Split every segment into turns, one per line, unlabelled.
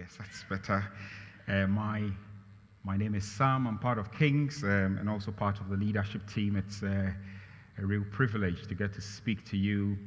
Yes, that's better. Uh, my, my name is Sam. I'm part of Kings um, and also part of the leadership team. It's uh, a real privilege to get to speak to you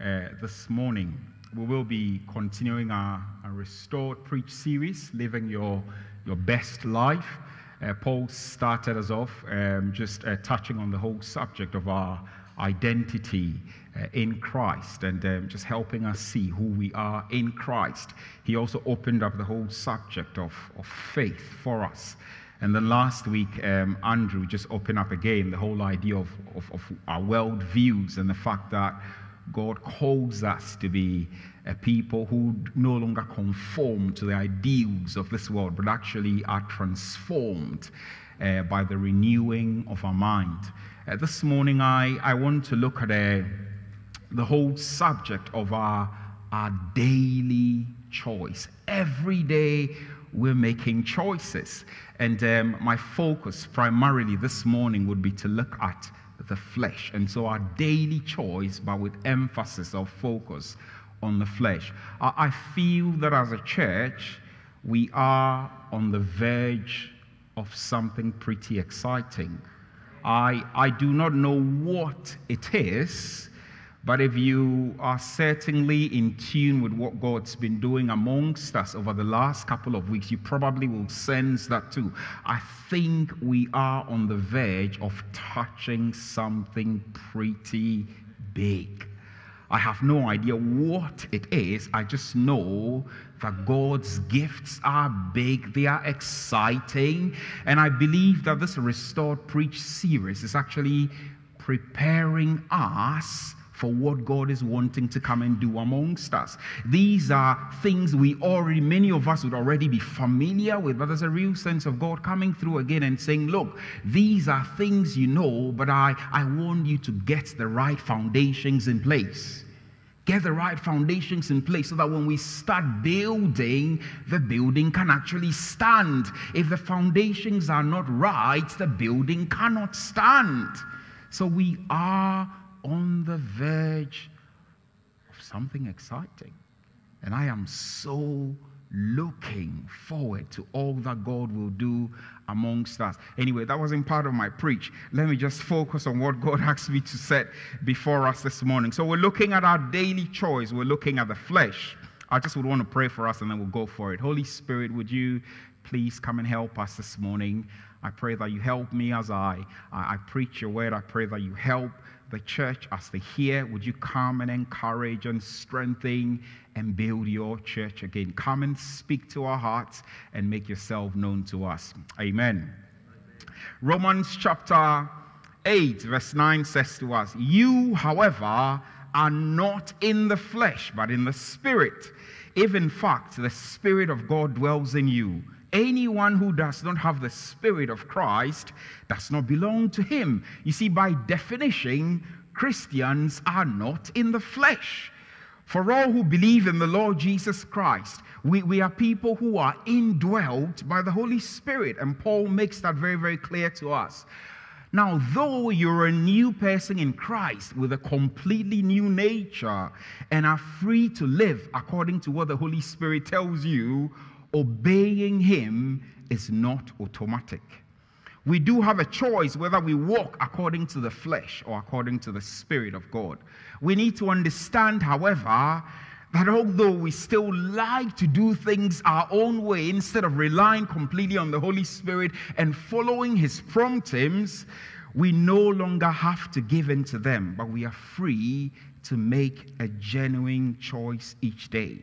uh, this morning. We will be continuing our, our, Restored Preach series, Living Your, your Best Life. Uh, Paul started us off um, just uh, touching on the whole subject of our identity uh, in Christ and um, just helping us see who we are in Christ. He also opened up the whole subject of, of faith for us. And then last week, um, Andrew just opened up again the whole idea of, of, of our world views and the fact that God calls us to be a people who no longer conform to the ideals of this world, but actually are transformed uh, by the renewing of our mind. Uh, this morning, I, I want to look at a the whole subject of our, our daily choice. Every day we're making choices. And um, my focus primarily this morning would be to look at the flesh. And so our daily choice, but with emphasis or focus on the flesh. I, I feel that as a church, we are on the verge of something pretty exciting. I, I do not know what it is, but if you are certainly in tune with what God's been doing amongst us over the last couple of weeks, you probably will sense that too. I think we are on the verge of touching something pretty big. I have no idea what it is. I just know that God's gifts are big, they are exciting. And I believe that this Restored Preach series is actually preparing us for what God is wanting to come and do amongst us. These are things we already, many of us would already be familiar with, but there's a real sense of God coming through again and saying, Look, these are things you know, but I, I want you to get the right foundations in place get the right foundations in place so that when we start building, the building can actually stand. If the foundations are not right, the building cannot stand. So we are on the verge of something exciting. And I am so looking forward to all that God will do amongst us. Anyway, that wasn't part of my preach. Let me just focus on what God asked me to set before us this morning. So, we're looking at our daily choice, we're looking at the flesh. I just would want to pray for us and then we'll go for it. Holy Spirit, would you please come and help us this morning? I pray that you help me as I, I, I preach your word. I pray that you help the church as they hear. Would you come and encourage and strengthen and build your church again? Come and speak to our hearts and make yourself known to us. Amen. Amen. Romans chapter 8, verse 9 says to us, You, however, are not in the flesh, but in the spirit. If in fact the Spirit of God dwells in you, Anyone who does not have the Spirit of Christ does not belong to him. You see, by definition, Christians are not in the flesh. For all who believe in the Lord Jesus Christ, we, we are people who are indwelt by the Holy Spirit. And Paul makes that very, very clear to us. Now, though you're a new person in Christ with a completely new nature and are free to live according to what the Holy Spirit tells you, obeying Him is not automatic. We do have a choice whether we walk according to the flesh or according to the Spirit of God. We need to understand, however, that although we still like to do things our own way instead of relying completely on the Holy Spirit and following His promptings, we no longer have to give in to them, but we are free to make a genuine choice each day.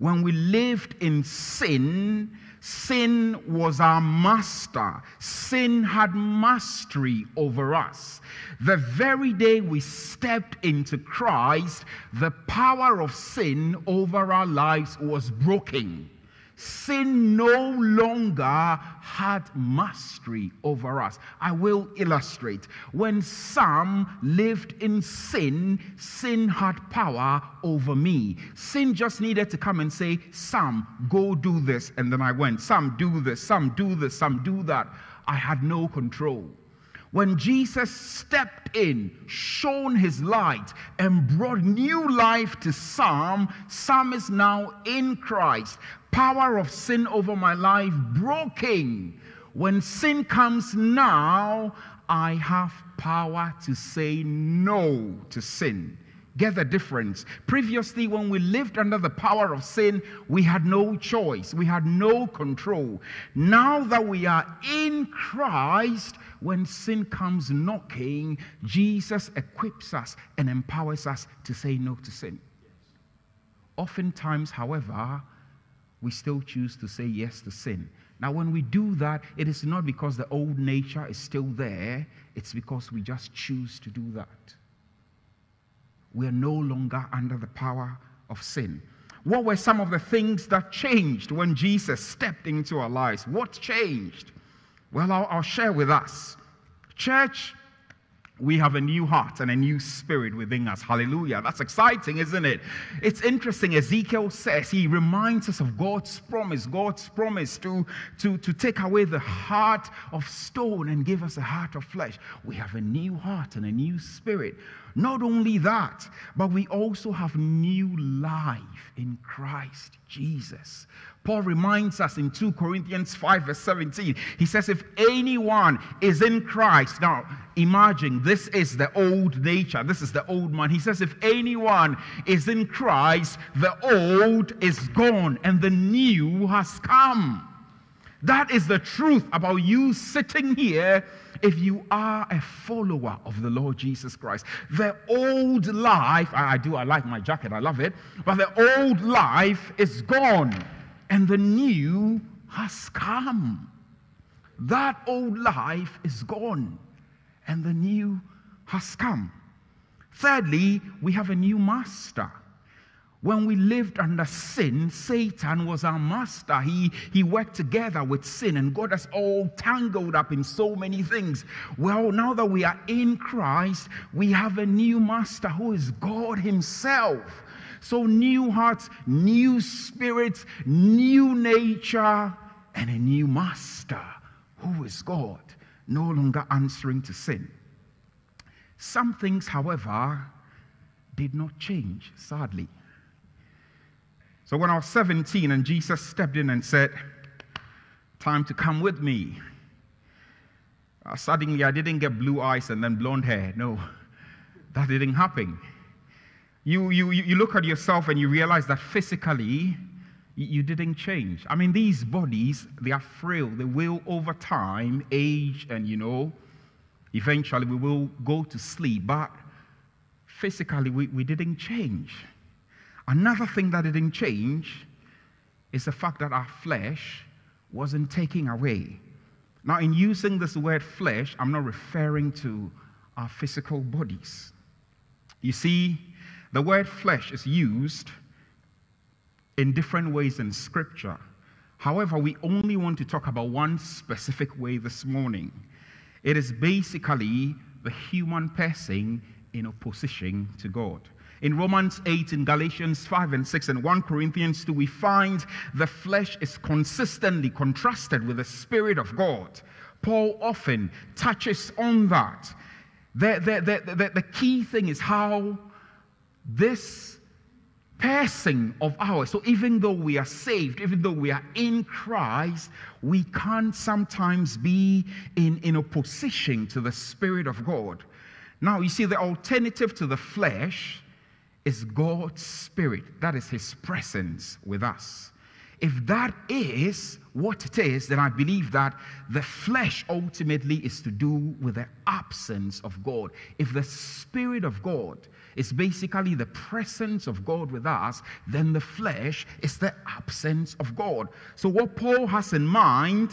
When we lived in sin, sin was our master. Sin had mastery over us. The very day we stepped into Christ, the power of sin over our lives was broken sin no longer had mastery over us. I will illustrate. When Sam lived in sin, sin had power over me. Sin just needed to come and say, Sam, go do this. And then I went, Sam, do this, Sam, do this, Sam, do that. I had no control. When Jesus stepped in, shone his light, and brought new life to Sam, Sam is now in Christ. Power of sin over my life broken. When sin comes now, I have power to say no to sin. Get the difference. Previously, when we lived under the power of sin, we had no choice, we had no control. Now that we are in Christ, when sin comes knocking, Jesus equips us and empowers us to say no to sin. Oftentimes, however, we still choose to say yes to sin. Now, when we do that, it is not because the old nature is still there, it's because we just choose to do that we are no longer under the power of sin. What were some of the things that changed when Jesus stepped into our lives? What changed? Well, I'll, I'll share with us. Church, we have a new heart and a new spirit within us. Hallelujah. That's exciting, isn't it? It's interesting. Ezekiel says he reminds us of God's promise, God's promise to, to, to take away the heart of stone and give us a heart of flesh. We have a new heart and a new spirit. Not only that, but we also have new life in Christ Jesus. Paul reminds us in 2 Corinthians 5, verse 17. He says, If anyone is in Christ, now imagine this is the old nature, this is the old man. He says, If anyone is in Christ, the old is gone and the new has come. That is the truth about you sitting here if you are a follower of the Lord Jesus Christ. The old life, I, do, I like my jacket, I love it, but the old life is gone and the new has come. That old life is gone and the new has come. Thirdly, we have a new master. When we lived under sin, Satan was our master. He, he worked together with sin and got us all tangled up in so many things. Well, now that we are in Christ, we have a new master who is God Himself. So, new hearts, new spirits, new nature, and a new master who is God, no longer answering to sin. Some things, however, did not change, sadly. So when I was 17 and Jesus stepped in and said, Time to come with me, uh, suddenly I didn't get blue eyes and then blonde hair. No, that didn't happen. You, you, you look at yourself and you realize that physically, you didn't change. I mean, these bodies, they are frail. They will, over time, age, and you know, eventually we will go to sleep. But physically, we, we didn't change. Another thing that didn't change is the fact that our flesh wasn't taking away. Now, in using this word flesh, I'm not referring to our physical bodies. You see, the word flesh is used in different ways in Scripture. However, we only want to talk about one specific way this morning. It is basically the human person in opposition to God. In Romans 8, in Galatians 5 and 6, and 1 Corinthians 2, we find the flesh is consistently contrasted with the Spirit of God. Paul often touches on that. The, the, the, the, key thing is how this person of ours, so even though we are saved, even though we are in Christ, we can sometimes be in, in opposition to the Spirit of God. Now, you see, the alternative to the flesh is God's Spirit. That is His presence with us. If that is what it is, then I believe that the flesh ultimately is to do with the absence of God. If the Spirit of God is basically the presence of God with us, then the flesh is the absence of God. So, what Paul has in mind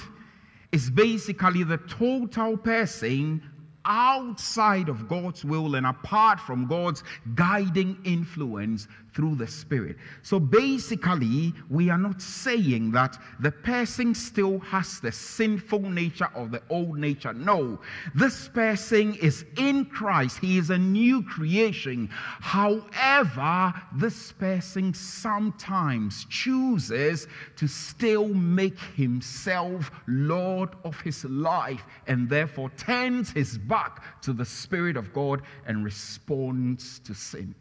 is basically the total person outside of God's will and apart from God's guiding influence through the Spirit. So basically, we are not saying that the person still has the sinful nature of the old nature. No, this person is in Christ, he is a new creation. However, this person sometimes chooses to still make himself Lord of his life and therefore turns his back to the Spirit of God and responds to sin.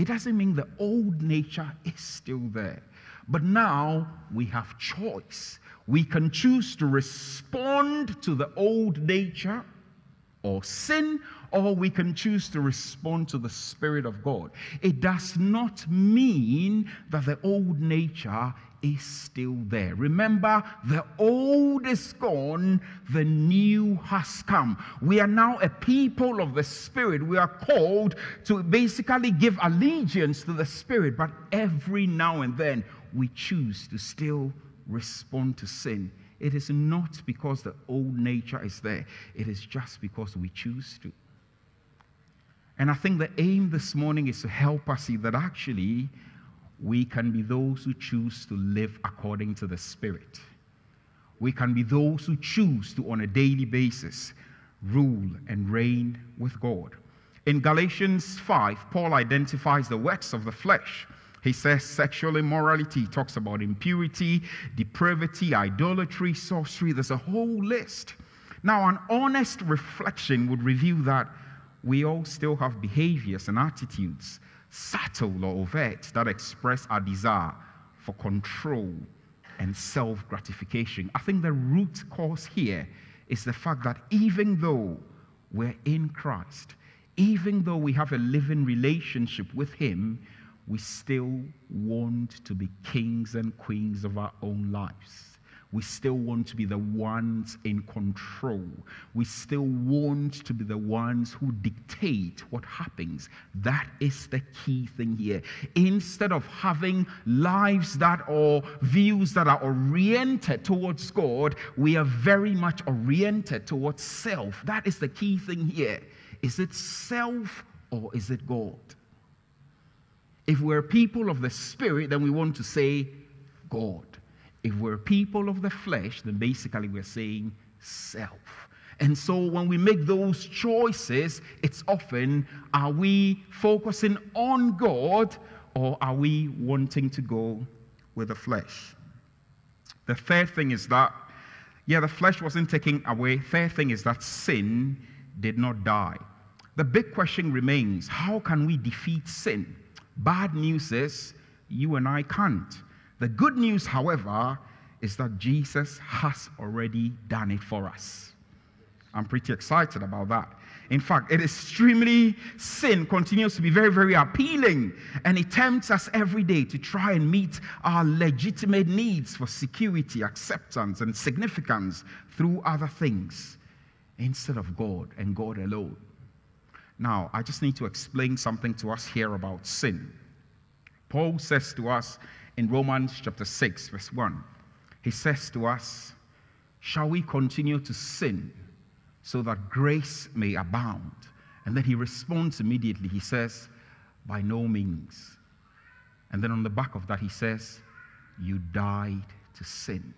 It doesn't mean the old nature is still there. But now we have choice. We can choose to respond to the old nature or sin, or we can choose to respond to the Spirit of God. It does not mean that the old nature is still there. Remember, the old is gone, the new has come. We are now a people of the Spirit. We are called to basically give allegiance to the Spirit, but every now and then we choose to still respond to sin. It is not because the old nature is there, it is just because we choose to. And I think the aim this morning is to help us see that actually we can be those who choose to live according to the Spirit. We can be those who choose to, on a daily basis, rule and reign with God. In Galatians 5, Paul identifies the works of the flesh. He says sexual immorality, he talks about impurity, depravity, idolatry, sorcery. There's a whole list. Now, an honest reflection would reveal that we all still have behaviors and attitudes subtle or overt, that express our desire for control and self gratification. I think the root cause here is the fact that even though we're in Christ, even though we have a living relationship with Him, we still want to be kings and queens of our own lives. We still want to be the ones in control. We still want to be the ones who dictate what happens. That is the key thing here. Instead of having lives that are views that are oriented towards God, we are very much oriented towards self. That is the key thing here. Is it self or is it God? If we're people of the Spirit, then we want to say God. If we're people of the flesh, then basically we're saying self. And so when we make those choices, it's often are we focusing on God or are we wanting to go with the flesh? The third thing is that, yeah, the flesh wasn't taken away. Third thing is that sin did not die. The big question remains how can we defeat sin? Bad news is you and I can't. The good news, however, is that Jesus has already done it for us. I'm pretty excited about that. In fact, it is extremely, sin continues to be very, very appealing. And it tempts us every day to try and meet our legitimate needs for security, acceptance, and significance through other things instead of God and God alone. Now, I just need to explain something to us here about sin. Paul says to us in Romans chapter 6, verse 1. He says to us, Shall we continue to sin so that grace may abound? And then he responds immediately. He says, By no means. And then on the back of that, he says, You died to sin.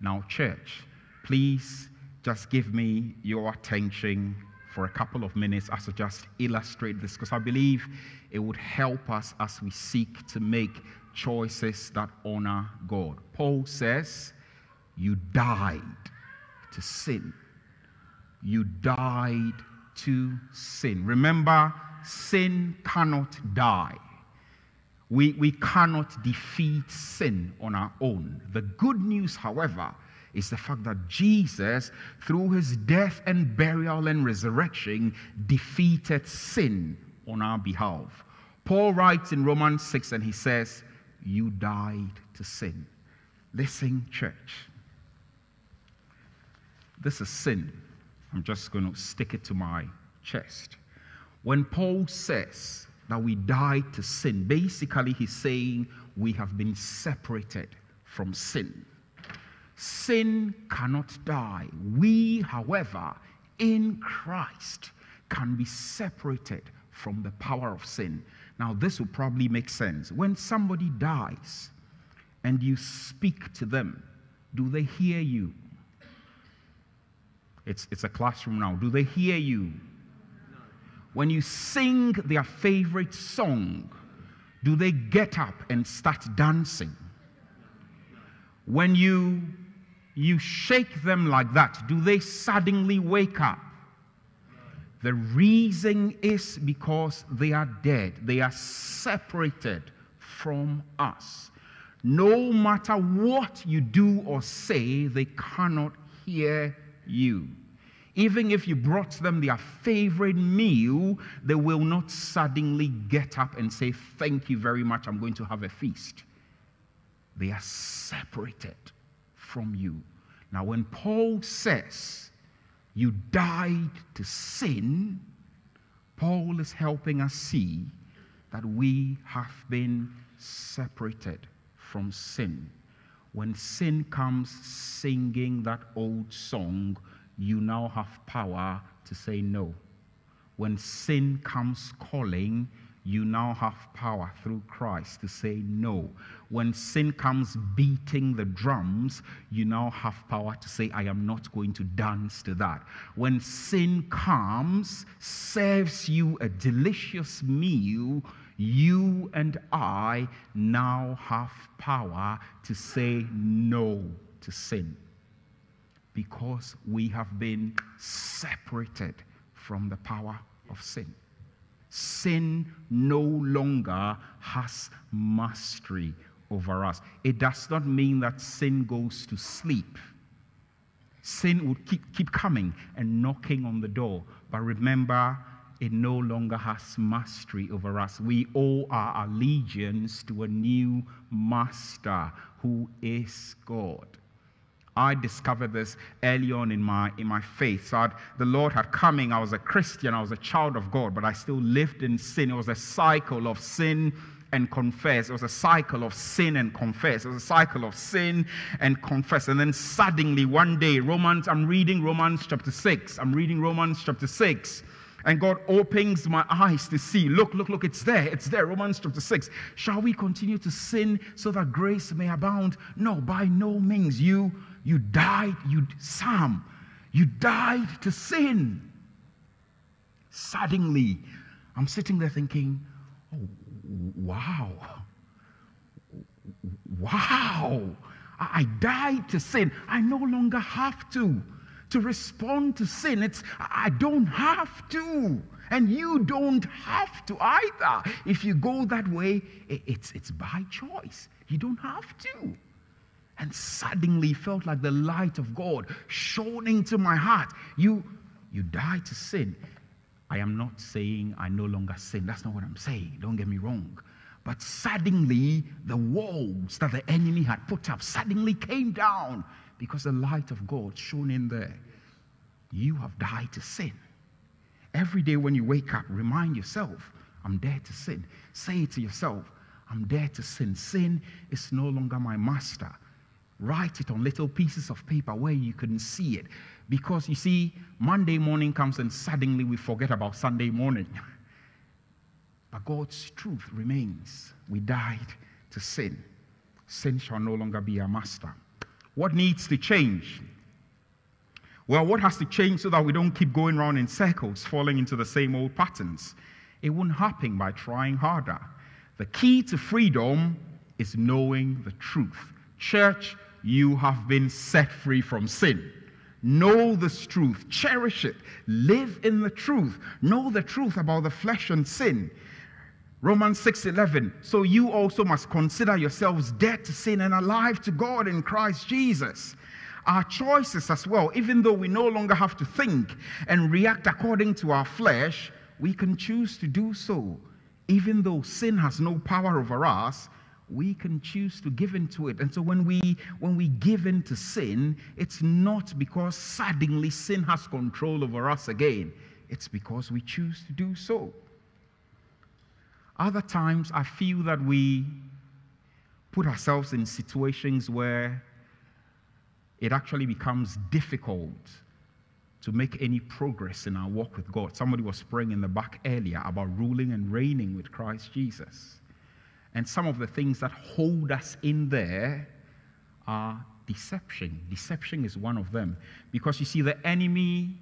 Now, church, please just give me your attention for a couple of minutes as to just illustrate this, because I believe it would help us as we seek to make choices that honor God. Paul says, You died to sin. You died to sin. Remember, sin cannot die. We, we cannot defeat sin on our own. The good news, however, is the fact that Jesus, through his death and burial and resurrection, defeated sin on our behalf. Paul writes in Romans 6 and he says, you died to sin. Listen, church. This is sin. I'm just going to stick it to my chest. When Paul says that we died to sin, basically he's saying we have been separated from sin. Sin cannot die. We, however, in Christ can be separated from the power of sin. Now, this will probably make sense. When somebody dies and you speak to them, do they hear you? It's, it's a classroom now. Do they hear you? When you sing their favorite song, do they get up and start dancing? When you you shake them like that, do they suddenly wake up? The reason is because they are dead. They are separated from us. No matter what you do or say, they cannot hear you. Even if you brought them their favorite meal, they will not suddenly get up and say, Thank you very much, I'm going to have a feast. They are separated from you. Now, when Paul says, You died to sin, Paul is helping us see that we have been separated from sin. When sin comes singing that old song, you now have power to say no. When sin comes calling, you now have power through Christ to say no. When sin comes beating the drums, you now have power to say, I am not going to dance to that. When sin comes, serves you a delicious meal, you and I now have power to say no to sin because we have been separated from the power of sin. Sin no longer has mastery over us. It does not mean that sin goes to sleep. Sin would keep, keep coming and knocking on the door. But remember, it no longer has mastery over us. We owe our allegiance to a new master who is God. I discovered this early on in my, in my faith. So I'd, the Lord had coming. I was a Christian. I was a child of God, but I still lived in sin. It was a cycle of sin and confess. It was a cycle of sin and confess. It was a cycle of sin and confess. And then suddenly one day, Romans, I'm reading Romans chapter 6. I'm reading Romans chapter 6. And God opens my eyes to see. Look, look, look, it's there. It's there. Romans chapter 6. Shall we continue to sin so that grace may abound? No, by no means. You you died, you Sam, you died to sin. Suddenly, I'm sitting there thinking, oh, wow. Wow. I died to sin. I no longer have to to respond to sin. It's I don't have to. And you don't have to either. If you go that way, it's, it's by choice. You don't have to and suddenly felt like the light of God shone into my heart. You, you die to sin. I am not saying I no longer sin. That's not what I'm saying. Don't get me wrong. But suddenly, the walls that the enemy had put up suddenly came down because the light of God shone in there. You have died to sin. Every day when you wake up, remind yourself, I'm dead to sin. Say to yourself, I'm dead to sin. Sin is no longer my master. Write it on little pieces of paper where you couldn't see it. Because you see, Monday morning comes and suddenly we forget about Sunday morning. But God's truth remains. We died to sin. Sin shall no longer be our master. What needs to change? Well, what has to change so that we don't keep going around in circles, falling into the same old patterns? It won't happen by trying harder. The key to freedom is knowing the truth. Church, you have been set free from sin. Know this truth, cherish it, live in the truth, know the truth about the flesh and sin. Romans 6:11 So you also must consider yourselves dead to sin and alive to God in Christ Jesus. Our choices as well, even though we no longer have to think and react according to our flesh, we can choose to do so. Even though sin has no power over us, we can choose to give into it. And so when we when we give in to sin, it's not because suddenly sin has control over us again. It's because we choose to do so. Other times I feel that we put ourselves in situations where it actually becomes difficult to make any progress in our walk with God. Somebody was praying in the back earlier about ruling and reigning with Christ Jesus. And some of the things that hold us in there are deception. Deception is one of them. Because you see, the enemy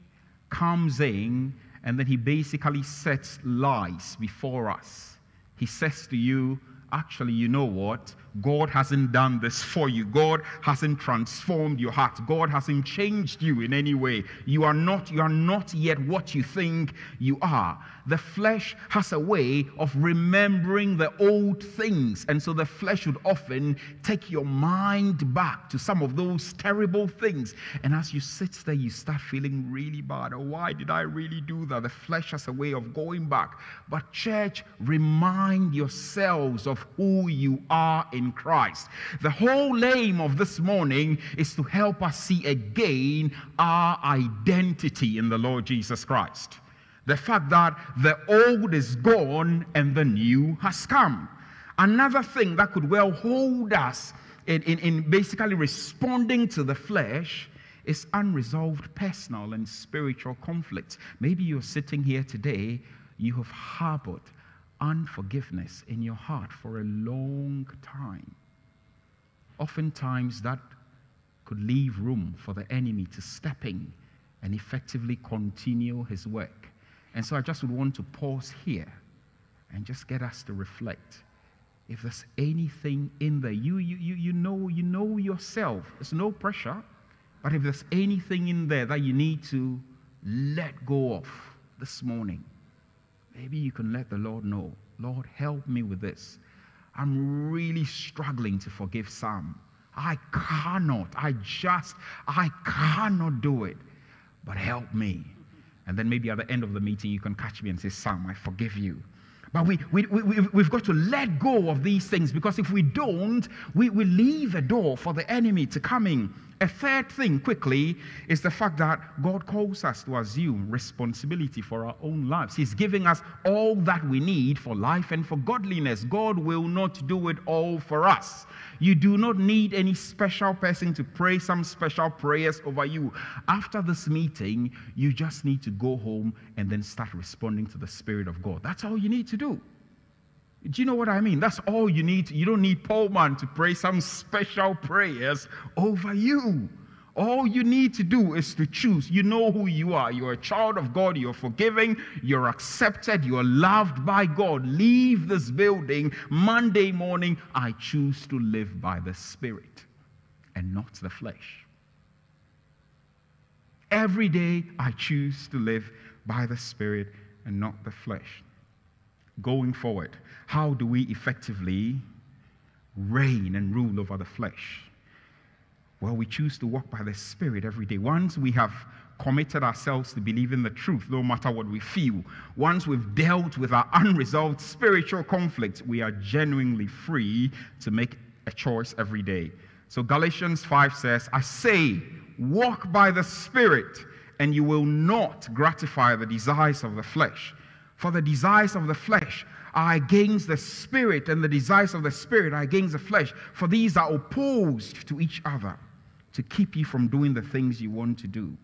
comes in and then he basically sets lies before us. He says to you, actually, you know what? God hasn't done this for you. God hasn't transformed your heart. God hasn't changed you in any way. You are not you are not yet what you think you are. The flesh has a way of remembering the old things, and so the flesh would often take your mind back to some of those terrible things. And as you sit there, you start feeling really bad. Oh, why did I really do that? The flesh has a way of going back. But church, remind yourselves of who you are in Christ. The whole aim of this morning is to help us see again our identity in the Lord Jesus Christ. The fact that the old is gone and the new has come. Another thing that could well hold us in, in, in basically responding to the flesh is unresolved personal and spiritual conflicts. Maybe you're sitting here today, you have harbored unforgiveness in your heart for a long time. Oftentimes, that could leave room for the enemy to step in and effectively continue his work. And so I just would want to pause here and just get us to reflect. If there's anything in there, you, you, you, you, know, you know yourself. There's no pressure. But if there's anything in there that you need to let go of this morning, maybe you can let the Lord know. Lord, help me with this. I'm really struggling to forgive Sam. I cannot. I just, I cannot do it. But help me. And then maybe at the end of the meeting, you can catch me and say, Sam, I forgive you. But we, we, we, we've got to let go of these things because if we don't, we, we leave a door for the enemy to come in a third thing, quickly, is the fact that God calls us to assume responsibility for our own lives. He's giving us all that we need for life and for godliness. God will not do it all for us. You do not need any special person to pray some special prayers over you. After this meeting, you just need to go home and then start responding to the Spirit of God. That's all you need to do. Do you know what I mean? That's all you need. You don't need Paul man to pray some special prayers over you. All you need to do is to choose. You know who you are. You're a child of God. You're forgiving. You're accepted. You're loved by God. Leave this building Monday morning. I choose to live by the Spirit and not the flesh. Every day, I choose to live by the Spirit and not the flesh going forward? How do we effectively reign and rule over the flesh? Well, we choose to walk by the Spirit every day. Once we have committed ourselves to believing the truth, no matter what we feel, once we've dealt with our unresolved spiritual conflicts, we are genuinely free to make a choice every day. So Galatians 5 says, I say, walk by the Spirit, and you will not gratify the desires of the flesh. For the desires of the flesh are against the spirit, and the desires of the spirit are against the flesh. For these are opposed to each other to keep you from doing the things you want to do.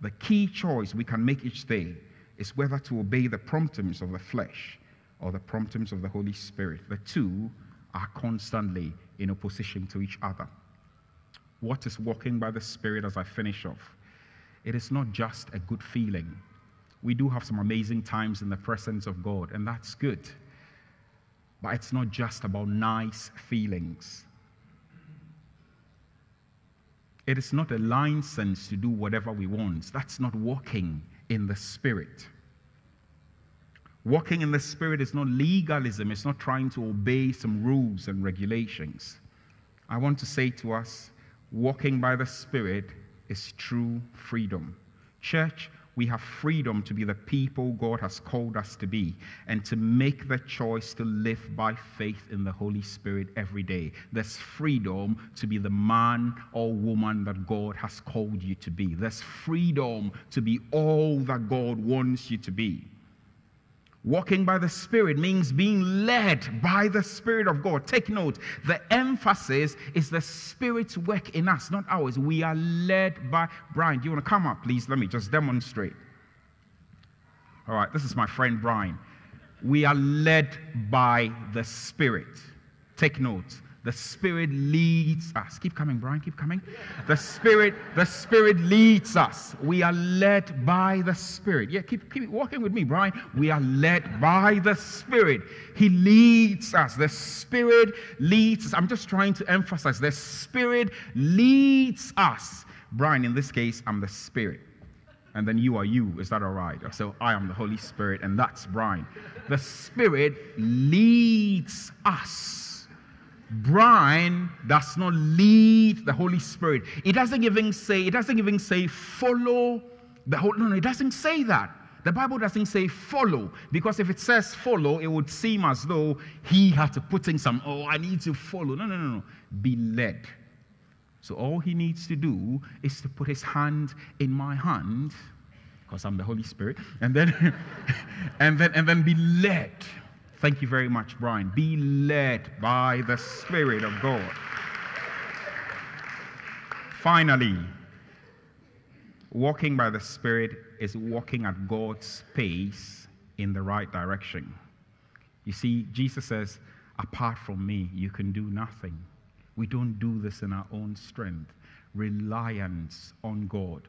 The key choice we can make each day is whether to obey the promptings of the flesh or the promptings of the Holy Spirit. The two are constantly in opposition to each other. What is walking by the Spirit as I finish off? It is not just a good feeling we do have some amazing times in the presence of God, and that's good. But it's not just about nice feelings. It is not a license to do whatever we want. That's not walking in the Spirit. Walking in the Spirit is not legalism, it's not trying to obey some rules and regulations. I want to say to us walking by the Spirit is true freedom. Church, we have freedom to be the people God has called us to be and to make the choice to live by faith in the Holy Spirit every day. There's freedom to be the man or woman that God has called you to be. There's freedom to be all that God wants you to be. Walking by the Spirit means being led by the Spirit of God. Take note, the emphasis is the Spirit's work in us, not ours. We are led by. Brian, do you want to come up, please? Let me just demonstrate. All right, this is my friend Brian. We are led by the Spirit. Take note, The Spirit leads us. Keep coming, Brian, keep coming. The Spirit, the Spirit leads us. We are led by the Spirit. Yeah, keep, keep walking with me, Brian. We are led by the Spirit. He leads us. The Spirit leads us. I'm just trying to emphasize the Spirit leads us. Brian, in this case, I'm the Spirit and then you are you. Is that all right? So I am the Holy Spirit, and that's Brian. The Spirit leads us. Brian does not lead the Holy Spirit. It doesn't even say, it doesn't even say follow the Holy. No, no, it doesn't say that. The Bible doesn't say follow, because if it says follow, it would seem as though he had to put in some, oh, I need to follow. No, no, no, no. Be led. So all he needs to do is to put his hand in my hand, because I'm the Holy Spirit, and then and then and then be led. Thank you very much, Brian. Be led by the Spirit of God. Finally, walking by the Spirit is walking at God's pace in the right direction. You see, Jesus says, apart from me, you can do nothing. We don't do this in our own strength. Reliance on God.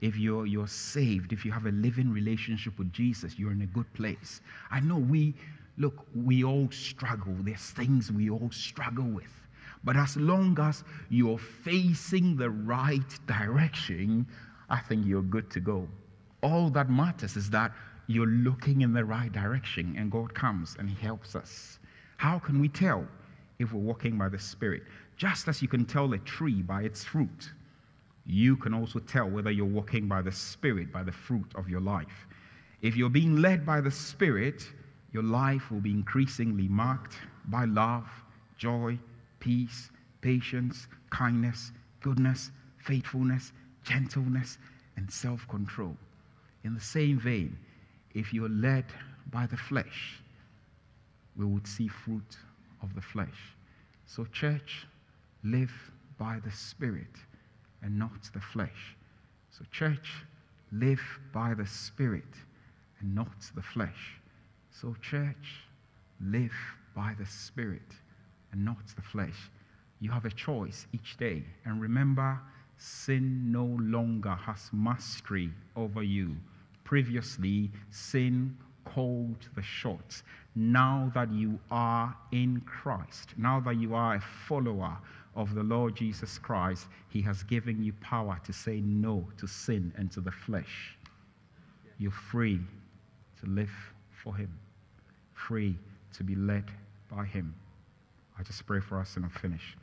If you're, you're saved, if you have a living relationship with Jesus, you're in a good place. I know we, look, we all struggle. There's things we all struggle with. But as long as you're facing the right direction, I think you're good to go. All that matters is that you're looking in the right direction and God comes and He helps us. How can we tell if we're walking by the Spirit? Just as you can tell a tree by its fruit, you can also tell whether you're walking by the Spirit, by the fruit of your life. If you're being led by the Spirit, your life will be increasingly marked by love, joy, peace, patience, kindness, goodness, faithfulness, gentleness, and self control. In the same vein, if you're led by the flesh, we would see fruit of the flesh. So, church, live by the Spirit and not the flesh. So, church, live by the Spirit and not the flesh. So, church, live by the Spirit and not the flesh. You have a choice each day. And remember, sin no longer has mastery over you. Previously, sin called the shots. Now that you are in Christ, now that you are a follower of the Lord Jesus Christ, He has given you power to say no to sin and to the flesh. You're free to live for Him, free to be led by Him. I just pray for us and I'll finish.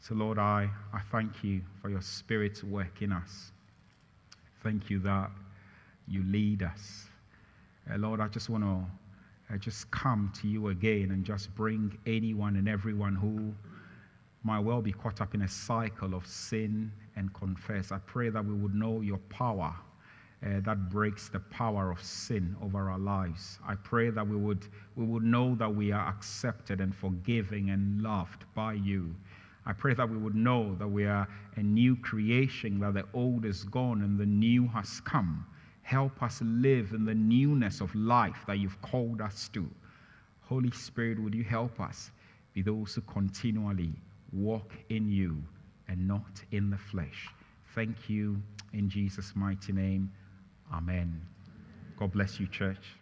So, Lord, I, I thank you for your Spirit's work in us. Thank you that you lead us. Uh, Lord, I just want to uh, just come to you again and just bring anyone and everyone who might well be caught up in a cycle of sin and confess. I pray that we would know your power uh, that breaks the power of sin over our lives. I pray that we would, we would know that we are accepted and forgiving and loved by you. I pray that we would know that we are a new creation, that the old is gone and the new has come. Help us live in the newness of life that you've called us to. Holy Spirit, would you help us be those who continually walk in you and not in the flesh. Thank you in Jesus' mighty name. Amen. God bless you, church.